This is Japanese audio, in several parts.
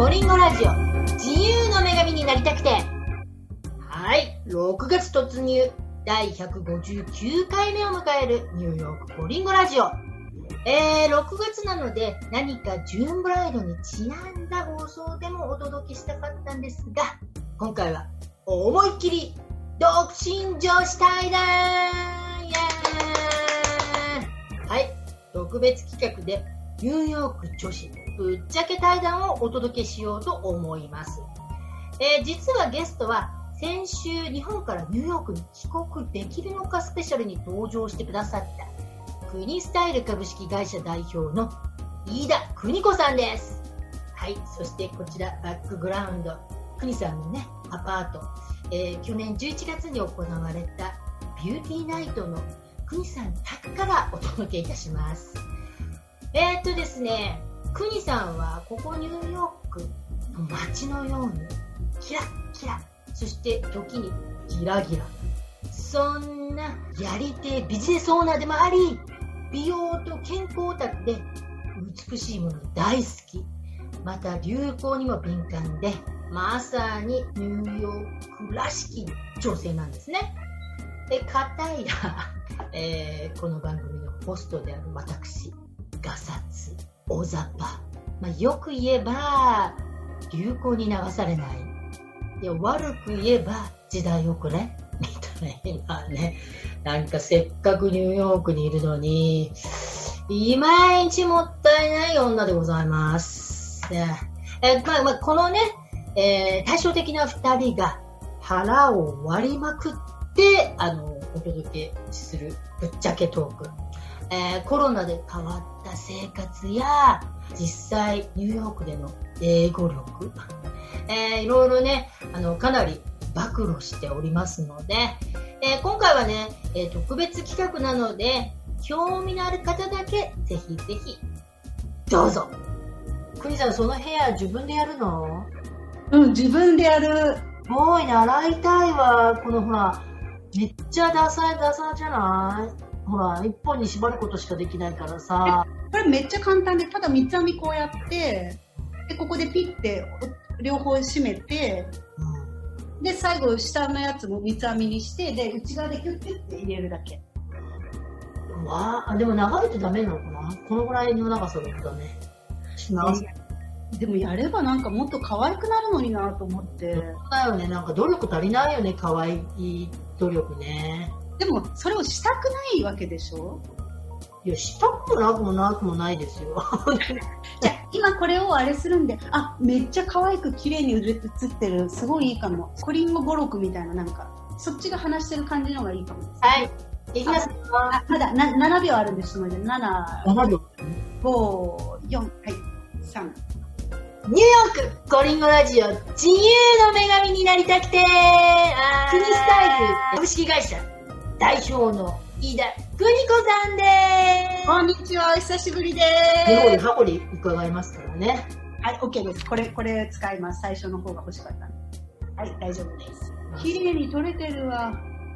コリンゴラジオ。自由の女神になりたくて。はい。6月突入。第159回目を迎えるニューヨークコリンゴラジオ。えー、6月なので何かジューンブライドにちなんだ放送でもお届けしたかったんですが今回は思いっきり独身女子対談イエーイ!はい。特別企画でニューヨーク女子ぶっちゃけ対談をお届けしようと思います。えー、実はゲストは先週日本からニューヨークに帰国できるのかスペシャルに登場してくださった国スタイル株式会社代表の飯田邦子さんです。はい、そしてこちらバックグラウンド、国さんのね、アパート、えー、去年11月に行われたビューティーナイトの国さん宅からお届けいたします。えー、っとですね、クニさんはここニューヨークの街のようにキラッキラそして時にギラギラ。そんなやり手ビジネスオーナーでもあり美容と健康オタクで美しいもの大好き。また流行にも敏感でまさにニューヨークらしき女性なんですね。で片や、えー、この番組のホストである私ガサツ。大雑把、まあ、よく言えば流行に流されない。いや悪く言えば時代遅れ？みたいなね。なんかせっかくニューヨークにいるのにいまいちもったいない女でございます。えまあまあ、このね、えー、対照的な2人が腹を割りまくってあのお届けするぶっちゃけトーク。えー、コロナで変わった生活や実際ニューヨークでの英語力、えー、いろいろねあのかなり暴露しておりますので、えー、今回はね、えー、特別企画なので興味のある方だけぜひぜひどうぞ。国さんその部屋自分でやるの？うん自分でやる。すごいね洗いたいわ。このほらめっちゃダサいダサじゃない？ほら、一本に縛ることしかできないからさ。これめっちゃ簡単で、ただ三つ編みこうやって、で、ここでピッて両方締めて、うん、で、最後下のやつも三つ編みにして、で、内側でキュッキュッて入れるだけ。わあ、でも長いとダメなのかな？このぐらいの長さだとダメ。でもやればなんかもっと可愛くなるのになと思って。そうだよね。なんか努力足りないよね。可愛い努力ね。でもそれをしたくないわけでしょ？いや、したくもなくもなくもないですよ。じゃあ、今これをあれするんで、あ、めっちゃ可愛く綺麗に映ってる。すごいいいかも。コリンゴ語録みたいな、なんか、そっちが話してる感じの方がいいかもはい。いきますあまだな7秒あるんですので、7、7秒。5、4、はい、3。ニューヨークコリンゴラジオ自由の女神になりたくて国スタイル株式会社代表の飯田邦子さんです。こんにちは、お久しぶりです。日本箱に伺いますからね。はい、OK です。これ、これ使います。最初の方が欲しかったはい、大丈夫です。綺麗に撮れてるわ、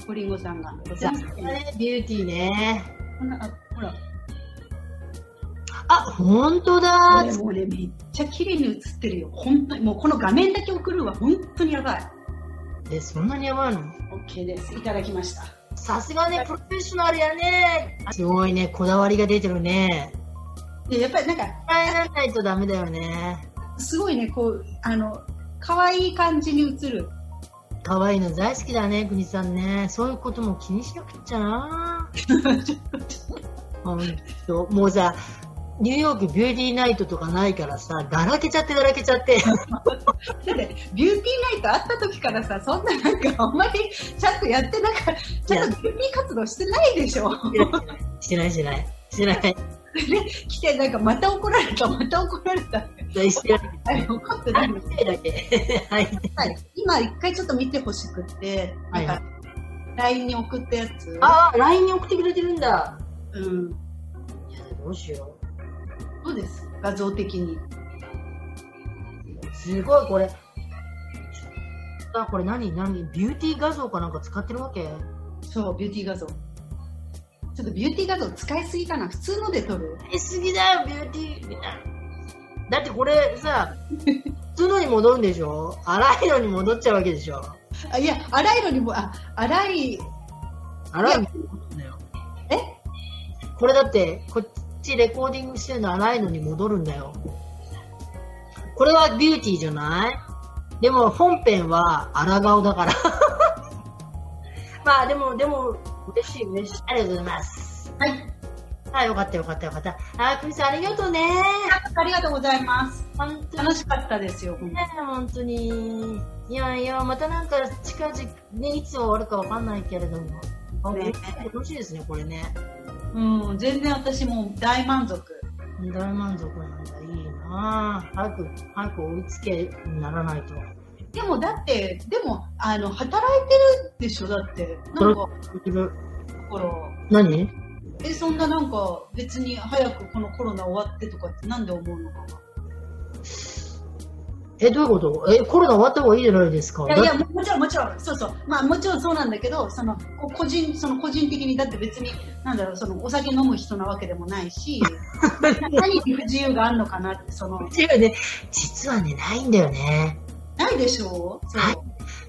ポリンゴさんが。ね、ビューティーね。ほら、ほら。あ、本当だもうね、めっちゃ綺麗に映ってるよ。本当に、もうこの画面だけ送るわ。本当にやばい。え、そんなにやばいの ?OK です。いただきました。さすがね、プロフェッショナルやね。すごいね、こだわりが出てるね。やっぱりなんか、伝えらないとダメだよね。すごいね、こう、あの、可愛い感じに映る。可愛いの大好きだね、国さんね。そういうことも気にしなくちゃな。本当、もうさ、ニューヨークビューティーナイトとかないからさ、だらけちゃってだらけちゃって。だってビューティーナイトあった時からさ、そんななんかあんまりちゃんとやってなかった、ちゃんとビューティー活動してないでしょ。してないしてない。してない。で、来てなんかまた怒られた、また怒られた。してない。怒ってないの。はい。今一回ちょっと見てほしくって、なんか、LINE に送ったやつ。ああ、LINE に送ってくれてるんだ。うん。いや、どうしよう。どうです画像的に。すごい、これ。あ、これ何？何？ビューティー画像かなんか使ってるわけ？そう、ビューティー画像。ちょっとビューティー画像使いすぎかな普通ので撮る？使いすぎだよ、ビューティー。だってこれさ、普通のに戻るんでしょ？荒いのに戻っちゃうわけでしょ？あいや、荒いのにも、あ、荒い、荒いのに戻るんだよ。え？これだって、こっちレコーディングしてるの荒いのに戻るんだよ。これはビューティーじゃない？でも本編は荒顔だから。まあでも、でも、嬉しい嬉しい。ありがとうございます。はい。はい、よかったよかったよかった。あー、クリさんありがとうね。ありがとうございます。本当に楽しかったですよ、本ね、本当に。いやいや、またなんか近々、ね、いつ終わるかわかんないけれども。あね楽しいですね、これね。うん、全然私もう大満足。大満足なんだ。いいなぁ。早く、早く追いつけにならないと。でもだって、でも、あの、働いてるでしょ、だって。なんか、いるほら、何？え、そんななんか、別に早くこのコロナ終わってとかってなんで思うのかな？え、どういうこと？え、コロナ終わった方がいいじゃないですか。いやいや、だももちろん、もちろん、そうそう。まあ、もちろんそうなんだけど、その、こ個人、その個人的に、だって別に、なんだろう、その、お酒飲む人なわけでもないし、何に不自由があるのかなって、その、っていうね、実はね、ないんだよね。ないでしょ？うはい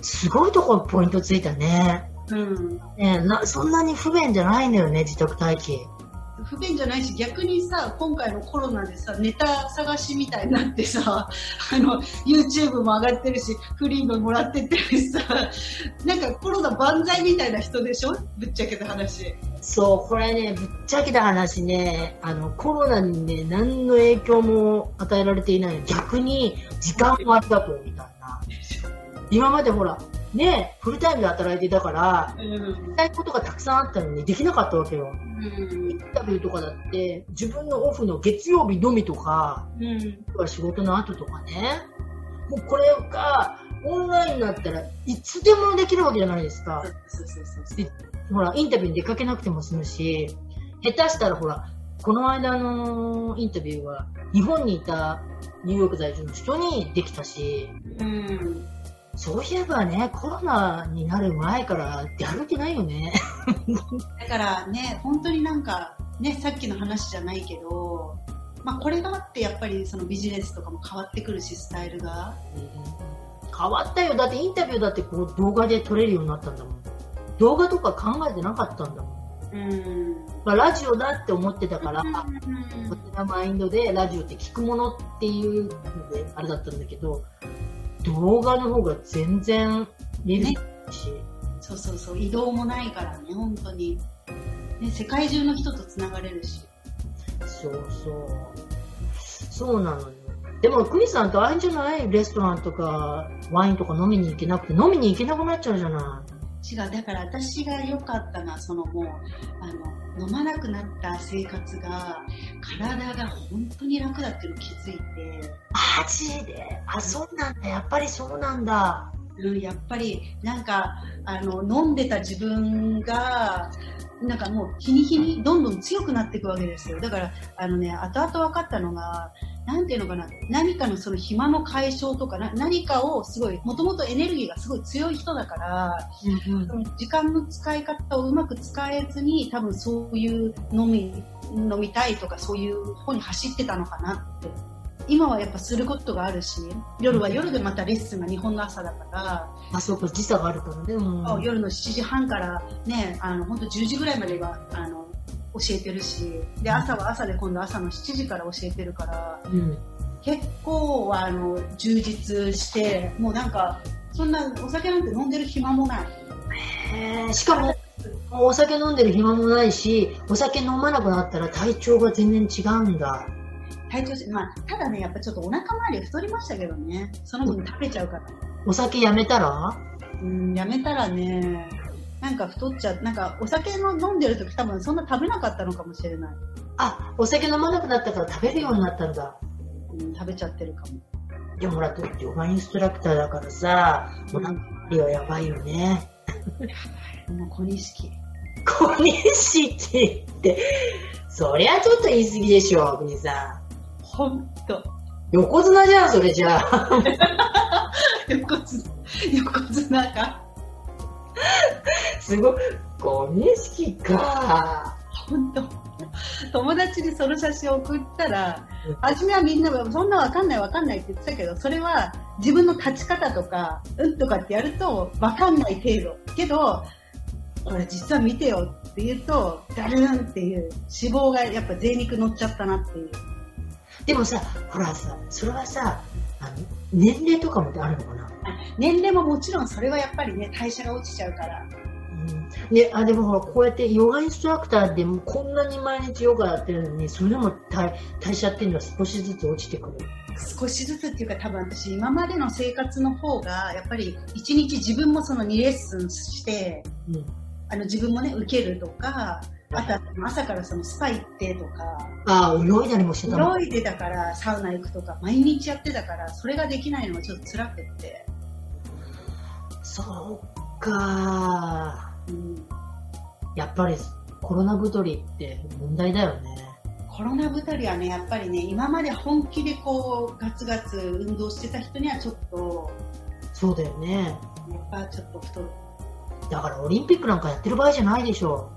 すごいところポイントついたね。うん。ねなそんなに不便じゃないんだよね、自宅待機。不便じゃないし、逆にさ、今回のコロナでさ、ネタ探しみたいになってさ、あの、YouTube も上がってるし、フリーももらってってるしさ、なんかコロナ万歳みたいな人でしょ？ぶっちゃけた話。そう、これね、ぶっちゃけた話ね、あの、コロナにね、何の影響も与えられていない。逆に、時間をありがと、みたいな。今までほら、ね、フルタイムで働いていたから、うん。やりたいことがたくさんあったのにできなかったわけよ。うんインタビューとかだって、自分のオフの月曜日のみとか、うん。仕事の後とかね、もうこれが、オンラインになったらいつでもできるわけじゃないですか。ほら、インタビューに出かけなくても済むし、下手したらほら、この間のインタビューは、日本にいたニューヨーク在住の人にできたし、うん。そういえばね、コロナになる前からやる気ないよね。だからね、本当になんか、ね、さっきの話じゃないけど、まあこれがあってやっぱりそのビジネスとかも変わってくるし、スタイルが。変わったよ。だってインタビューだってこう動画で撮れるようになったんだもん。動画とか考えてなかったんだもん。うん。まあ、ラジオだって思ってたから、こちのマインドでラジオって聞くものっていうのであれだったんだけど、動画の方が全然見るし、そうそうそう、移動もないからね、本当に。ね、世界中の人とつながれるし。そうそう。そうなのよ。でも、クニさん大変じゃない？レストランとかワインとか飲みに行けなくて、飲みに行けなくなっちゃうじゃない。違う、だから私が良かったのは、そのもう、あの、飲まなくなった生活が、体が本当に楽だっていうのを気づいて、マジで？あ、そうなんだ。やっぱりそうなんだ。うん、やっぱり、なんか、あの、飲んでた自分が、なんかもう日に日にどんどん強くなっていくわけですよ。だから、あのね、後々分かったのが、なんていうのかな、何かのその暇の解消とかな、何かをすごい、もともとエネルギーがすごい強い人だから、うんうんその時間の使い方をうまく使えずに、多分そういう飲み、飲みたいとかそういう方に走ってたのかなって。今はやっぱすることがあるし、夜は夜でまたレッスンが日本の朝だから、あ、そうか、時差があるからね。うん夜の7時半からね、あの、本当10時ぐらいまでは、あの、教えてるし、で、朝は朝で今度朝の7時から教えてるから、うん。結構、あの、充実して、もうなんか、そんなお酒なんて飲んでる暇もない。しかも、お酒飲んでる暇もないし、お酒飲まなくなったら体調が全然違うんだ。体調し、まあ、ただね、やっぱちょっとお腹周り太りましたけどね。その分食べちゃうから。お酒やめたら？うん、やめたらね、なんか太っちゃう。なんかお酒の飲んでる時多分そんな食べなかったのかもしれない。あ、お酒飲まなくなったから食べるようになったんだ。うん、食べちゃってるかも。でもほら、ヨガインストラクターだからさ、お腹周りはやばいよね。もう小錦。小西って、そりゃちょっと言い過ぎでしょ、国さほんと。ん。横綱じゃん、それじゃあ。横綱、横綱が。すごい。小錦か。ほんと。友達にその写真を送ったら、初めはみんなが、そんなわかんないわかんないって言ってたけど、それは自分の立ち方とか、うんとかってやるとわかんない程度。けど、これ実は見てよって言うと、ダルンっていう脂肪がやっぱ贅肉乗っちゃったなっていう。でもさ、ほらさ、それはさ、あの年齢とかもあるのかな？年齢ももちろんそれはやっぱりね、代謝が落ちちゃうから。うん。であでもほらこうやってヨガインストラクターでもこんなに毎日ヨガやってるのにそれでも代代謝っていうのは少しずつ落ちてくる。少しずつっていうか多分私今までの生活の方がやっぱり一日自分もその2レッスンしてうん。あの自分もね受けるとかあとは朝からそのスパ行ってとか。ああ泳いだりもしてた泳いでたからサウナ行くとか毎日やってたからそれができないのがちょっと辛くって、そうか。うん、やっぱりコロナ太りって問題だよね。コロナ太りはねやっぱりね今まで本気でこうガツガツ運動してた人にはちょっとそうだよね。やっぱちょっと太る。だからオリンピックなんかやってる場合じゃないでしょ。ね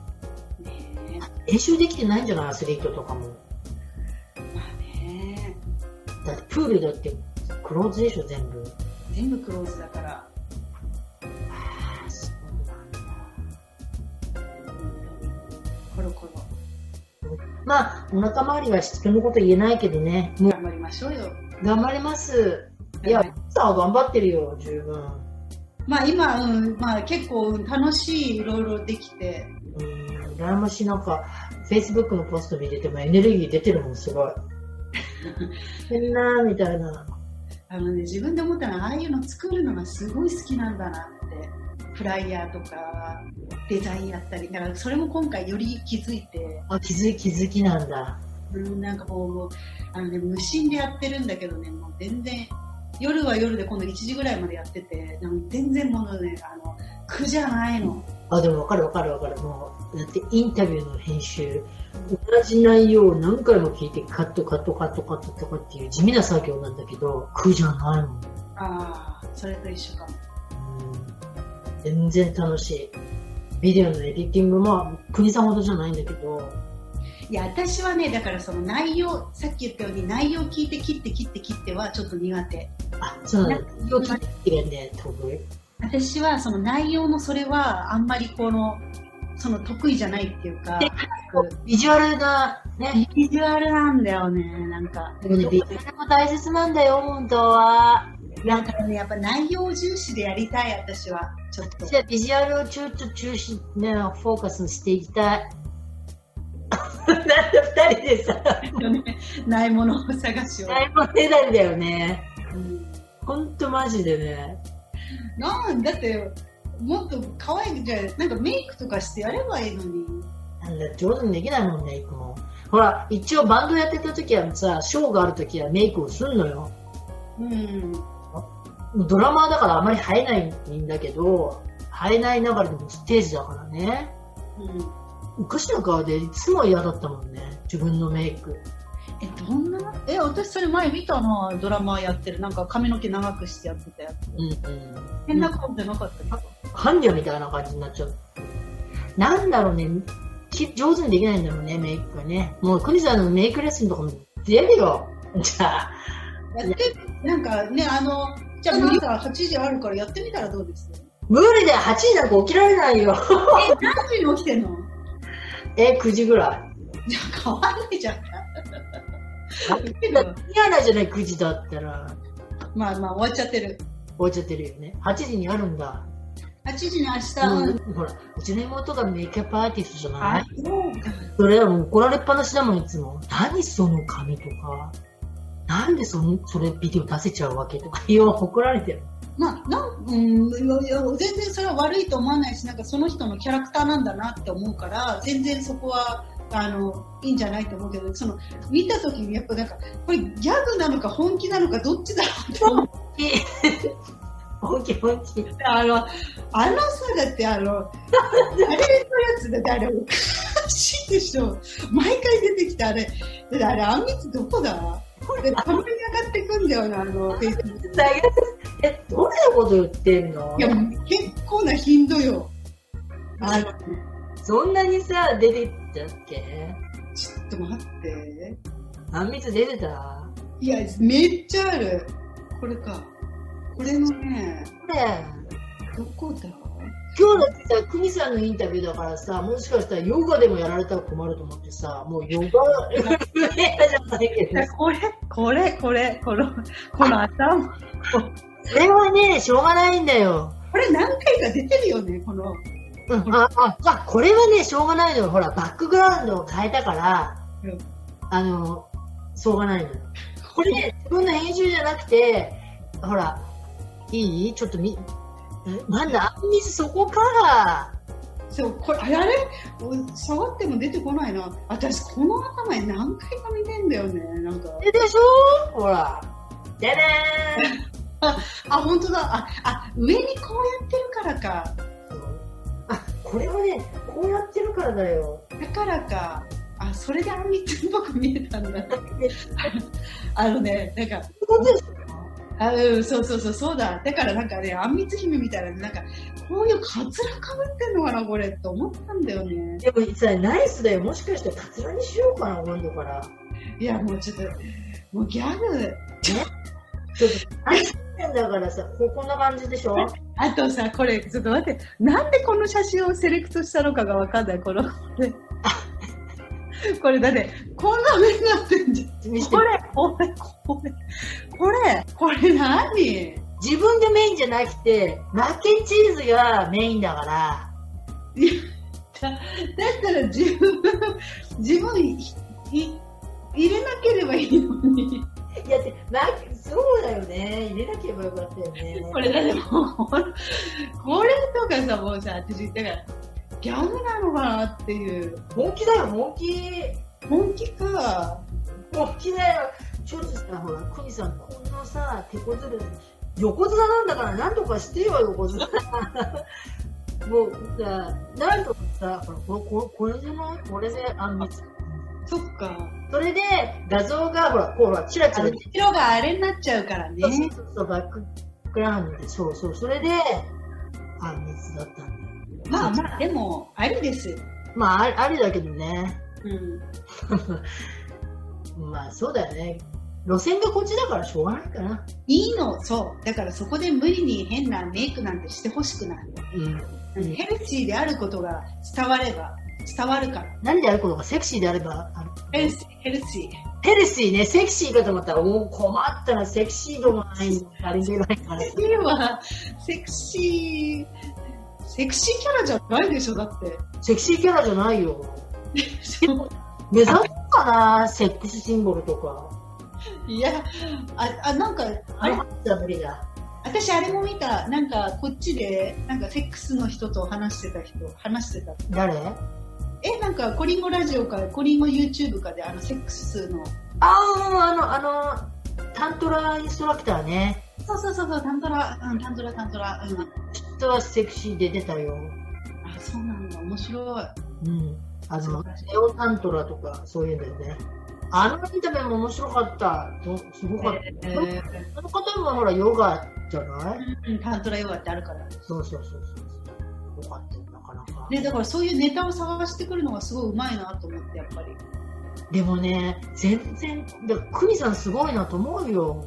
練習できてないんじゃない？アスリートとかも。まあね。だってプールだってクローズでしょ全部。全部クローズだから。ああそうなんだ。コロコロ。まあお腹周りはしつけのこと言えないけどね。頑張りましょうよ。頑張ります。いやはいさあ頑張ってるよ十分。まあ今、うんまあ、結構うん楽しいいろいろできて。うん羨ましいなんか、Facebook のポスト見ててもエネルギー出てるもん、すごい。変なーみたいな。あの、ね、自分で思ったのはああいうの作るのがすごい好きなんだなってフライヤーとかデザインやったりだからそれも今回より気づいて、あ、気づき、気づきなんだ。うん、なんかこうあの、ね、無心でやってるんだけどねもう全然夜は夜で今度1時ぐらいまでやっててでも全然ものねあの苦じゃないの。あ、でもわかるわかるわかる。もう、だってインタビューの編集、同じ内容を何回も聞いて、カットカットカットカットとかっていう地味な作業なんだけど、苦じゃないもん。ああそれと一緒かも。うん全然楽しい。ビデオのエディティングも、国さんほどじゃないんだけど、いや、私はね、だからその内容、さっき言ったように内容聞いて切って切って切ってはちょっと苦手。あ、そうなんだ。よきってがね、得意。私はその内容のそれはあんまりこの、その得意じゃないっていうか、ビジュアルがね、ビジュアルなんだよね、なんか。でもね、ビジュアルも大切なんだよ、本当は。だからね、やっぱ内容重視でやりたい、私は。ちょっと。じゃあ、ビジュアルをちょっと中心、ね、フォーカスしていきたい。なんで二人でさ、ないものを探しを。大イモねだりだよね。うんほんとマジでね。なんだって、もっと可愛いじゃんなんかメイクとかしてやればいいのに。なんだ、上手にできないもんね、いつも。ほら、一応バンドやってた時はさ、ショーがある時はメイクをすんのよ。うん。ドラマーだからあまり生えないんだけど、生えないながらでもステージだからね。うん。おかしな顔でいつも嫌だったもんね。自分のメイク。え、どんな？え、私それ前見たな、ドラマやってる。なんか髪の毛長くしてやってたやつ。うんうん。変な顔じゃなかったけど。伴侶みたいな感じになっちゃう。なんだろうね。き上手にできないんだろうね、メイクがね。もう、クニさんのメイクレッスンとかも出るよ。じゃあ。やって、なんかね、あの、じゃあ次が8時あるからやってみたらどうです？無理だよ、8時なんか起きられないよ。え、何時に起きてんの？え、9時ぐらい。じゃあ変わんないじゃん。嫌なじゃない、9時だったら。まあまあ終わっちゃってる。終わっちゃってるよね。8時にあるんだ。8時に明日、うんほら、うちの妹がメイクアップアーティストじゃなあい、それはもう怒られっぱなしだもん、いつも。何その髪とか。なんでその、それビデオ出せちゃうわけとか、よう怒られてる。まあ、なん、うん、いやいや全然それは悪いと思わないし、なんかその人のキャラクターなんだなって思うから、全然そこは、あの、いいんじゃないと思うけど、その、見た時にやっぱなんか、これギャグなのか本気なのかどっちだろう。本気本気。あの、あのさ、だってあの、あれのやつだってあれ、おかしいでしょ。毎回出てきたあれ、だってあれ、あんみつどこだ？これ、たまに上がってくんだよな、あの、フェイスブックでえ、どんなこと言ってんの？いや、結構な頻度よ。あの、そんなにさ、出てきたっけちょっと待って。あんみつ出てた？いや、めっちゃある。これか。これのね、これ、どこだ？今日だってさ、クミさんのインタビューだからさ、もしかしたらヨガでもやられたら困ると思ってさ、もうヨガ、これ、これ、これ、この、この頭。それはね、しょうがないんだよ。これ何回か出てるよね、この。うん、あ、あ、あこれはね、しょうがないのよ。ほら、バックグラウンドを変えたから、うんあの、しょうがないのよ。これね、自分の編集じゃなくて、ほら、いい？ちょっとみ、えなんだ、あんみつそこか。そう、これ、あれ？触っても出てこないな。私、この頭に何回か見てんだよね、なんか。えでしょ？ほら。でね あ、本当だ。あ、あ、上にこうやってるからか。これはね、こうやってるからだよ。だからか。あ、それであんみつっぽく見えたんだ。あのね、なんか、あうん、そうそうそう、そうだ。だからなんかね、あんみつ姫みたいな、なんか、こういうカツラかぶってんのかな、これって思ったんだよねょ。でもさ、ナイスだよ。もしかしてカツラにしようかな、今度から。いや、もうちょっと、もうギャグ。ちょっと、んだからさ、ここんな感じでしょ？あとさ、これ、ちょっと待って、なんでこの写真をセレクトしたのかがわかんない、この、これ。これだって、こんな目になってんじゃん。これ、これ、これ、これ、これ何？自分がメインじゃなくて、マッケンチーズがメインだから、だだったら自分、自分いい入れなければいいのに。いやって、マッそうだよね。入れなければよかったよね。これだってもう、これとかさ、もうさ、私、だから、ギャグなのかなっていう。本気だよ、本気。本気か。本気だよ。ちょっとさ、ほら、クニさん、こんなさ、手こずる、横綱なんだから、なんとかしてよ、横綱。もうさ、なんとかさ、ほら、こここれじゃない？これで、あんみつ。そっか。それで、画像が、ほら、こう、ほら、チラチラ色があれになっちゃうからね。そうそうそう、バックグラウンドで、そうそう、それで、あんみつだったんだよ。まあまあ、でも、ありですよ。まあ、あありだけどね。うん。まあ、そうだよね。路線がこっちだからしょうがないかな。いいの、そう。だからそこで無理に変なメイクなんてしてほしくない。うん。ヘルシーであることが伝われば、伝わるから。何であることがセクシーであれば、あのヘルシー、ヘルシー。ヘルシーね、セクシーかと思ったら、おお、困ったな、セクシー度もないんだ、足りてないから。セクシーは、セクシー、セクシーキャラじゃないでしょ、だって。セクシーキャラじゃないよ。目指すかな、セックスシンボルとか。いや、あ、あなんか、あれ？私あれも見た、なんかこっちで、なんかセックスの人と話してた人、話してた。誰？え、なんかコリンゴラジオか、コリンゴ YouTube かで、あのセックスの。ああ、あの、あの、タントラインストラクターね。そうそうそうそう、タントラ、うん、タントラ、タントラ。うん。人はセクシーで出たよ。あ、そうなんだ、面白い。うん。あのネオタントラとか、そういうんだよね。あのインタビューも面白かった。どすごかった。えあの方もほら、ヨガじゃない？ーうん、タントラヨガってあるから。そうそうそうそう。よかったよ、なかなか。ね、だからそういうネタを探してくるのがすごいうまいなと思って、やっぱり。でもね、全然、でクニさんすごいなと思うよ。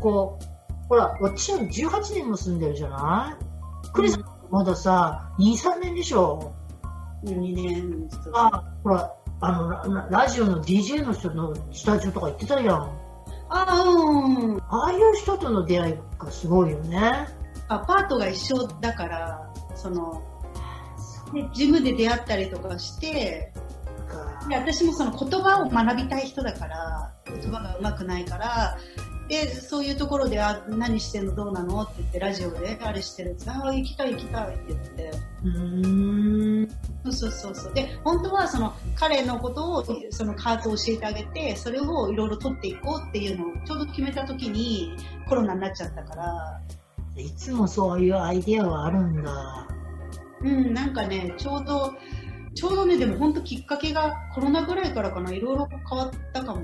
こう、ほら、私は18年も住んでるじゃない？クニさんまださ、2、3年でしょ？2年、あ、ほら、あのラ、ラジオの DJ の人のスタジオとか行ってたじゃん。あうん。ああいう人との出会いがすごいよね。アパートが一緒だから、その、でジムで出会ったりとかして、で私もその言葉を学びたい人だから、言葉が上手くないから、で、そういうところで、あ、何してんのどうなのって言って、ラジオで、あれしてるああ、行きたい行きたいって言って。うーん。そうそうそうそう。で、本当はその彼のことを、そのカートを教えてあげて、それをいろいろ取っていこうっていうのをちょうど決めた時にコロナになっちゃったから、いつもそういうアイディアはあるんだ。うん、なんかね、ちょうど、ちょうどね、でも本当きっかけがコロナぐらいからかな、いろいろ変わったかも。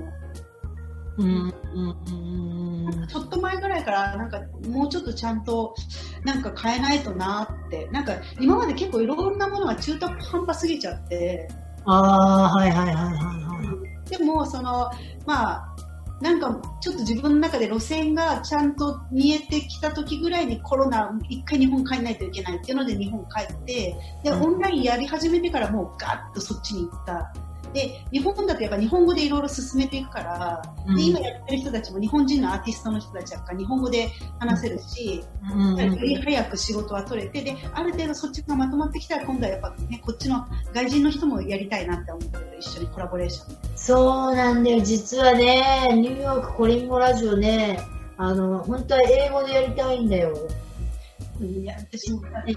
うん、うん、うん。ちょっと前ぐらいから、なんかもうちょっとちゃんと、なんか変えないとなって、なんか今まで結構いろんなものが中途半端すぎちゃって、ああ、はいはいはいはいはい。でも、その、まあ、なんか、ちょっと自分の中で路線がちゃんと見えてきた時ぐらいにコロナ、一回日本帰んないといけないっていうので日本帰って、で、うんオンラインやり始めてからもうガッとそっちに行った。で、日本だとやっぱ日本語でいろいろ進めていくから、うんで今やってる人たちも日本人のアーティストの人たちだから日本語で話せるし、うんより早く仕事は取れて、で、ある程度そっちがまとまってきたら今度はやっぱね、こっちの外人の人もやりたいなって思ってる。一緒にコラボレーション。そうなんだよ、実はね、ニューヨークコリンゴラジオね、あの、本当は英語でやりたいんだよ。いや、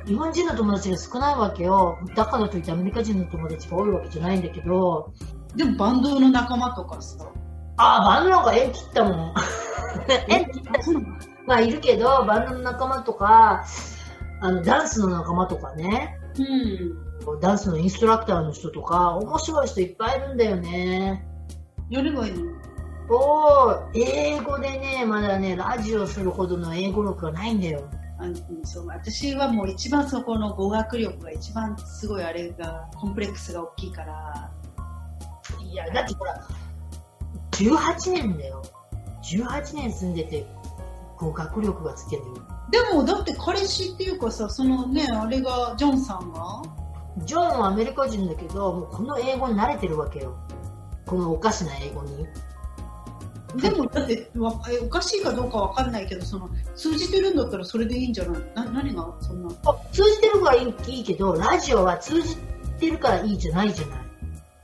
日本人の友達が少ないわけよ。だからといってアメリカ人の友達が多いわけじゃないんだけど、でもバンドの仲間とかさ。ああ、バンドなんか縁切ったもん。縁切った。そうなのまあいるけど、バンドの仲間とか、あの、ダンスの仲間とかね、うん。ダンスのインストラクターの人とか、面白い人いっぱいいるんだよね。やればいいの？おー、英語でね、まだね、ラジオするほどの英語力がないんだよ。あのそう私はもう一番そこの語学力が一番すごいあれが、コンプレックスが大きいから。いや、だってほら、18年だよ。18年住んでて、こう、学力がつけるよ。でも、だって彼氏っていうかさ、そのね、あれが、ジョンさんがジョンはアメリカ人だけど、もうこの英語に慣れてるわけよ。このおかしな英語に。でも、だってわえおかしいかどうかわかんないけど、その、通じてるんだったらそれでいいんじゃない？な何がそんな？あ通じてるからいいいいけど、ラジオは通じてるからいいじゃないじゃない。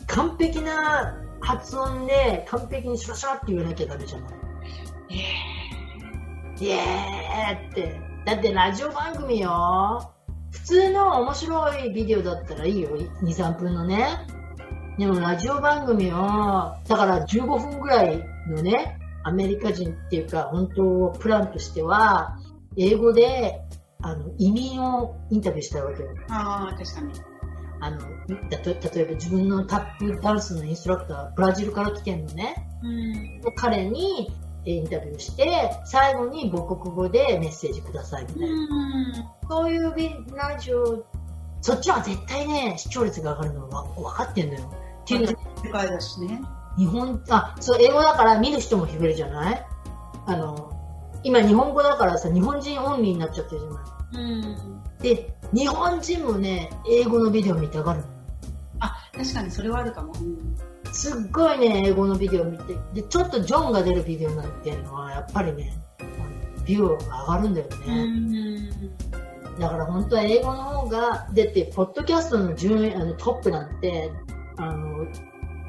完璧な発音で、完璧にシュラシュラって言わなきゃダメじゃない。イエーって。だってラジオ番組よ。普通の面白いビデオだったらいいよ。2、3分のね。でもラジオ番組よ。だから15分ぐらいのね、アメリカ人っていうか、本当プランとしては、英語で、あの、移民をインタビューしたいわけよ。ああ、確かに。あの、たと例えば自分のタップダンスのインストラクター、ブラジルから来てんのね。うん。彼にえーインタビューして、最後に母国語でメッセージくださいみたいな。うん。そういうビラジオ、そっちは絶対ね、視聴率が上がるのは分かってんのよ。っていうのは世界だしね。日本、あ、そう、英語だから見る人も増えるじゃない？あの、今日本語だからさ、日本人オンリーになっちゃってるじゃない？うん。で、日本人もね、英語のビデオ見たがるの。あ、確かにそれはあるかも。うん。すっごいね、英語のビデオ見て、で、ちょっとジョンが出るビデオなんていうのは、やっぱりね、ビューが上がるんだよね。ん。だから本当は英語の方が、だって、ポッドキャストの順位、あのトップなんて、あの、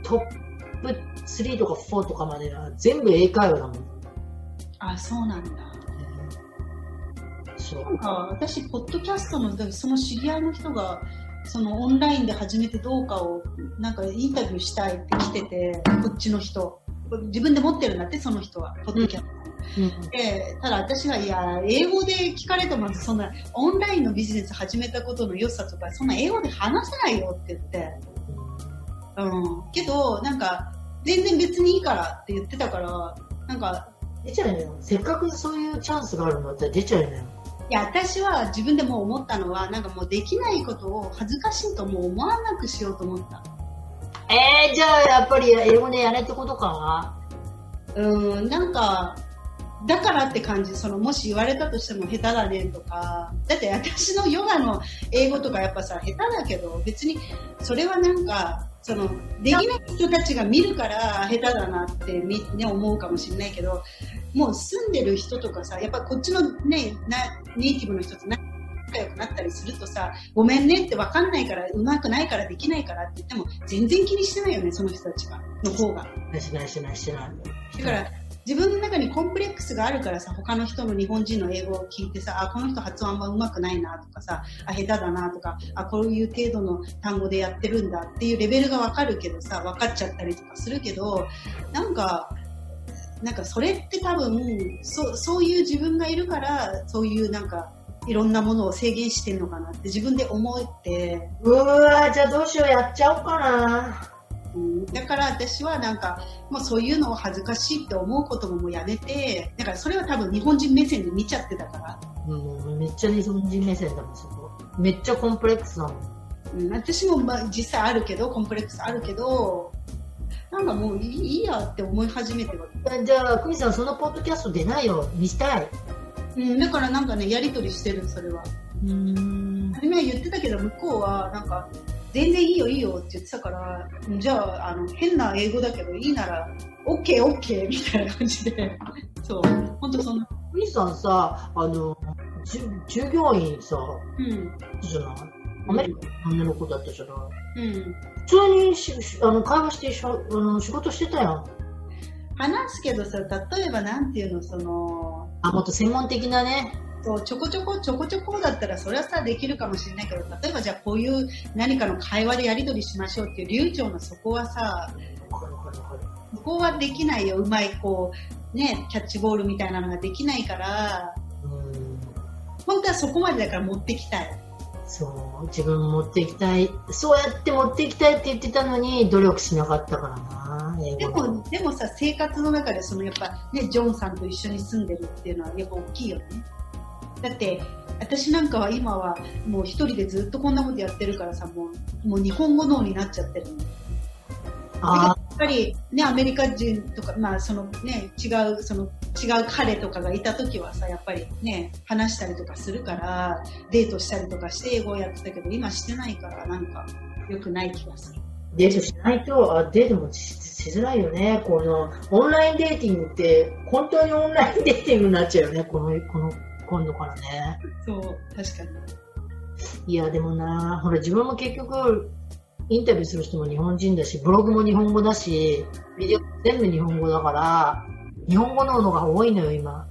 トップ3とか4とかまでは全部英会話だもん。あ、そうなんだ。そうなん。か私、ポッドキャストの、その知り合いの人が、そのオンラインで始めてどうかを、なんかインタビューしたいって来てて、こっちの人。自分で持ってるんだって、その人は、ポッドキャスト。うんで、ただ私が、いや、英語で聞かれても、そんな、オンラインのビジネス始めたことの良さとか、そんな英語で話せないよって言って。うん。けど、なんか、全然別にいいからって言ってたから、なんか、出ちゃうのよ。せっかくそういうチャンスがあるんだったら出ちゃうのよ。いや、私は自分でもう思ったのは、なんかもうできないことを恥ずかしいともう思わなくしようと思った。えー、じゃあやっぱり英語でやれってことかうん、なんか、だからって感じ、その、もし言われたとしても下手だねとか、だって私のヨガの英語とかやっぱさ、下手だけど、別に、それはなんか、その、できない人たちが見るから下手だなってみ、ね、思うかもしれないけど、もう住んでる人とかさ、やっぱこっちのね、なネイティブの人と仲良くなったりするとさ、ごめんねって分かんないから、うまくないからできないからって言っても、全然気にしてないよね、その人たちが、の方が。しないしないしない。だから、自分の中にコンプレックスがあるからさ、他の人の日本人の英語を聞いてさ、あ、この人発音あんま上手くないなとかさ、あ、下手だなとか、あ、こういう程度の単語でやってるんだっていうレベルがわかるけどさ、分かっちゃったりとかするけど、なんか、なんかそれって多分、そそういう自分がいるから、そういうなんか、いろんなものを制限してんのかなって自分で思って、うわじゃあどうしよう、やっちゃおうかな。うんだから私はなんか、もうそういうのを恥ずかしいって思うことももうやめて、だからそれは多分日本人目線で見ちゃってたから。もうめっちゃ日本人目線だもん、そこ。めっちゃコンプレックスだもん。うん、私も、まあ、実際あるけど、コンプレックスあるけど、なんかもういいやって思い始めては。じゃあ、久美さん、そのポッドキャスト出ないよ。見したい。うん、だからなんかね、やりとりしてる、それは。うん。初めは言ってたけど、向こうは、なんか、全然いいよいいよって言ってたから、じゃあ、あの、変な英語だけど、いいなら、オッケーオッケーみたいな感じで、そう、本当そんな、久美さんさ、あの、従業員さ、うん、じゃない？アメリカの女の子だったじゃない？うん。普通にししあの会話してしゃあの仕事してたやん。話すけどさ、例えばなんていうの、その、あ、もっと専門的なね。そうちょこちょこちょこちょこだったらそれはさできるかもしれないけど例えばじゃあこういう何かの会話でやり取りしましょうっていう流暢なそこはさ。そこはできないようまいこうねキャッチボールみたいなのができないからうん。本当はそこまでだから持ってきたいそう、自分持っていきたい。そうやって持っていきたいって言ってたのに、努力しなかったからな、英で語もでもさ生活の中でそのやっぱねジョンさんと一緒に住んでるっていうのはやっぱ大きいよねだって私なんかは今はもう一人でずっとこんなことやってるからさもうもう日本語脳になっちゃってるやっぱりね、アメリカ人とか、まあそのね、違う、その違う彼とかがいた時はさ、やっぱりね、話したりとかするから、デートしたりとかして英語をやってたけど、今してないから、なんか良くない気がする。デートしないと、あデートもししづらいよね。この、オンラインデーティングって、本当にオンラインデーティングになっちゃうよね。この、この、今度からね。そう、確かに。いや、でもな、ほら、自分も結局、インタビューする人も日本人だし、ブログも日本語だし、ビデオ全部日本語だから、日本語ののが多いのよ、今。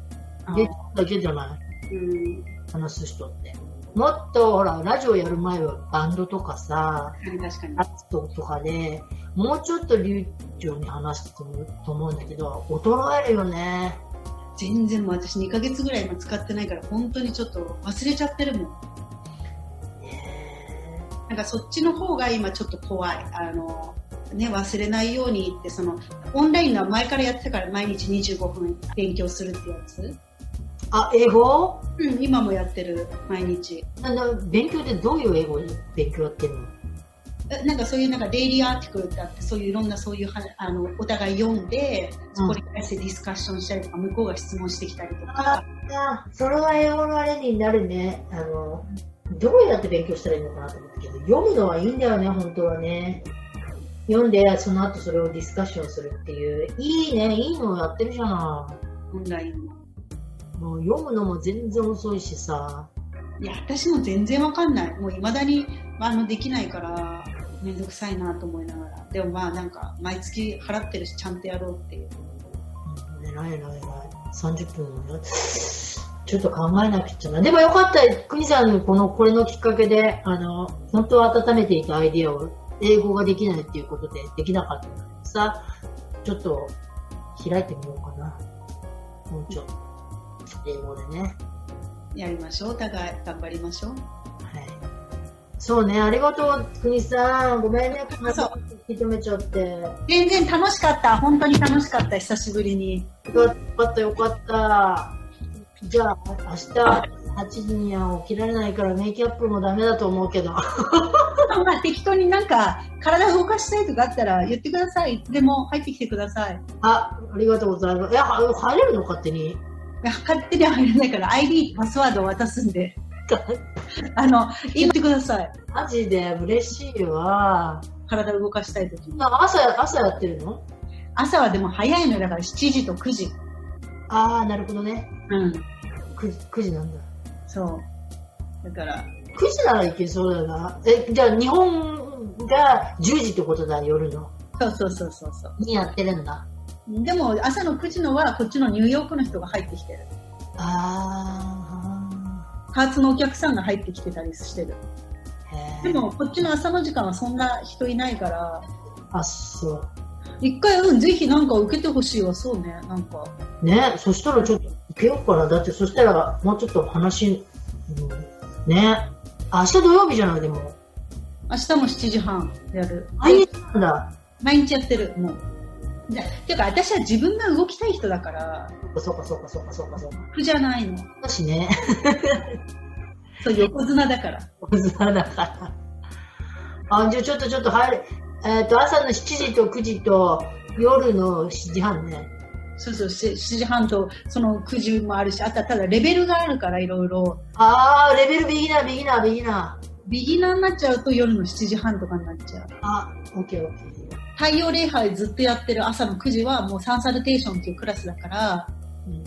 だけじゃない。うん、話す人って。もっと、ほら、ラジオやる前はバンドとかさ、確かに。ラストとかで、もうちょっと流暢に話してると思うんだけど、衰えるよね。全然もう私2ヶ月ぐらい今使ってないから、本当にちょっと忘れちゃってるもん。ねなんかそっちの方が今ちょっと怖い。あの、ね、忘れないようにって、その、オンラインの前からやってたから毎日25分勉強するってやつ。あ、英語？うん、今もやってる、毎日。あの勉強ってどういう英語で勉強やってるの？えなんかそういうなんかデイリーアーティクルってあって、そういういろんなそういうはあの、お互い読んで、そこに対してディスカッションしたりとか、向こうが質問してきたりとか、あ、それは英語のあれになるね。あの、どうやって勉強したらいいのかなと思ったけど、読むのはいいんだよね、本当はね。読んで、その後それをディスカッションするっていう。いいね、いいのやってるじゃなオンライン。もう読むのも全然遅いしさ。いや、私も全然わかんない。もう未だに、あの、できないから、めんどくさいなと思いながら。でもまあなんか、毎月払ってるし、ちゃんとやろうっていう。うん偉い偉い偉い。30分もね。ちょっと考えなくちゃな。でもよかった、国さんのこの、これのきっかけで、あの、本当は温めていたアイディアを英語ができないっていうことでできなかったんだけどさ、ちょっと開いてみようかな。もうちょっと。英語でね。やりましょう。お互い頑張りましょう。はい。そうね、ありがとう、国さん。ごめんね、引き止めちゃって。全然楽しかった。本当に楽しかった。久しぶりに。よかった、よかった。じゃあ、明日8時には起きられないからメイキャップもダメだと思うけど。まあ適当になんか、体動かしたいとかあったら言ってください。いつでも入ってきてください。いあ、ありがとうございます。え、は入れるの？勝手に？や勝手には入れないから ID、パスワードを渡すんで。あの、言ってください。マジで嬉しいわ。体動かしたいときに。朝、朝やってるの？朝はでも早いのよだから7時と9時。ああ、なるほどね。うん。9, 9時なんだ。そう。だから、9時ならいけそうだな。え、じゃあ日本が10時ってことだ、夜の。そうそうそうそうそう。にやってるんだ。でも朝の9時のはこっちのニューヨークの人が入ってきてる。あパーツのお客さんが入ってきてたりしてる。でえ。もこっちの朝の時間はそんな人いないから、あ、そう。一回、うん、ぜひなんか受けてほしいわ、そうね、なんか。ね、そしたらちょっと受けようかな。だってそしたらもうちょっと話、うん、ね。明日土曜日じゃない、でも。明日も7時半やる。毎日なんだ。毎日やってる、もう。でていうか、私は自分が動きたい人だから、そうかそうかそうかそうかそうか。苦じゃないの。だしね。そう、横綱だから。小綱だから。あ、じゃあちょっとちょっと入る。えっ、と、朝の7時と9時と夜の7時半ね。そうそう、7時半とその9時もあるし、あとはただレベルがあるからいろいろ。あー、レベルビギナー、ビギナー、ビギナー。ビギナーになっちゃうと夜の7時半とかになっちゃう。あ、オッケーオッケー。太陽礼拝ずっとやってる朝の9時はもうサンサルテーションっていうクラスだから、うん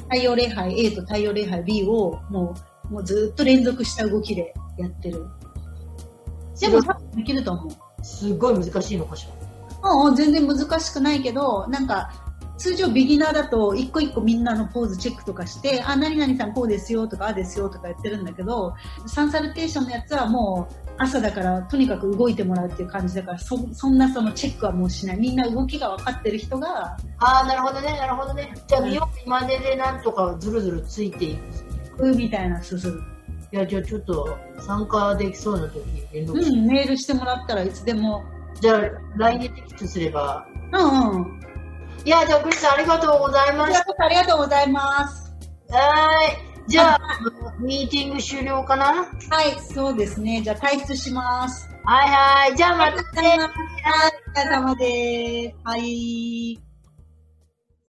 太陽礼拝 A と太陽礼拝 B をもうもうずっと連続した動きでやってる。でも多分できると思う。すごい難しいのかしら。うんうん、全然難しくないけど、なんか、通常ビギナーだと一個一個みんなのポーズチェックとかして、あ、何々さんこうですよとか、ああですよとかやってるんだけど、サンサルテーションのやつはもう朝だからとにかく動いてもらうっていう感じだから、そそんなそのチェックはもうしない。みんな動きが分かってる人が、あー、なるほどね、なるほどね。じゃあ、見よう見まねでなんとかずるずるついていく。うみたいなすする。いや、じゃあちょっと参加できそうな時に連絡して。うん、メールしてもらったらいつでも。じゃあ、LINE でテキストすれば。うんうん。いや、じゃあ、クリスさんありがとうございあましりがとうありがとうございます。た。はーい。じゃあ、ミーティング終了かな？はい、そうですね。じゃあ退出します。はいはい。じゃあまたね。はい、お疲れ様です。はい。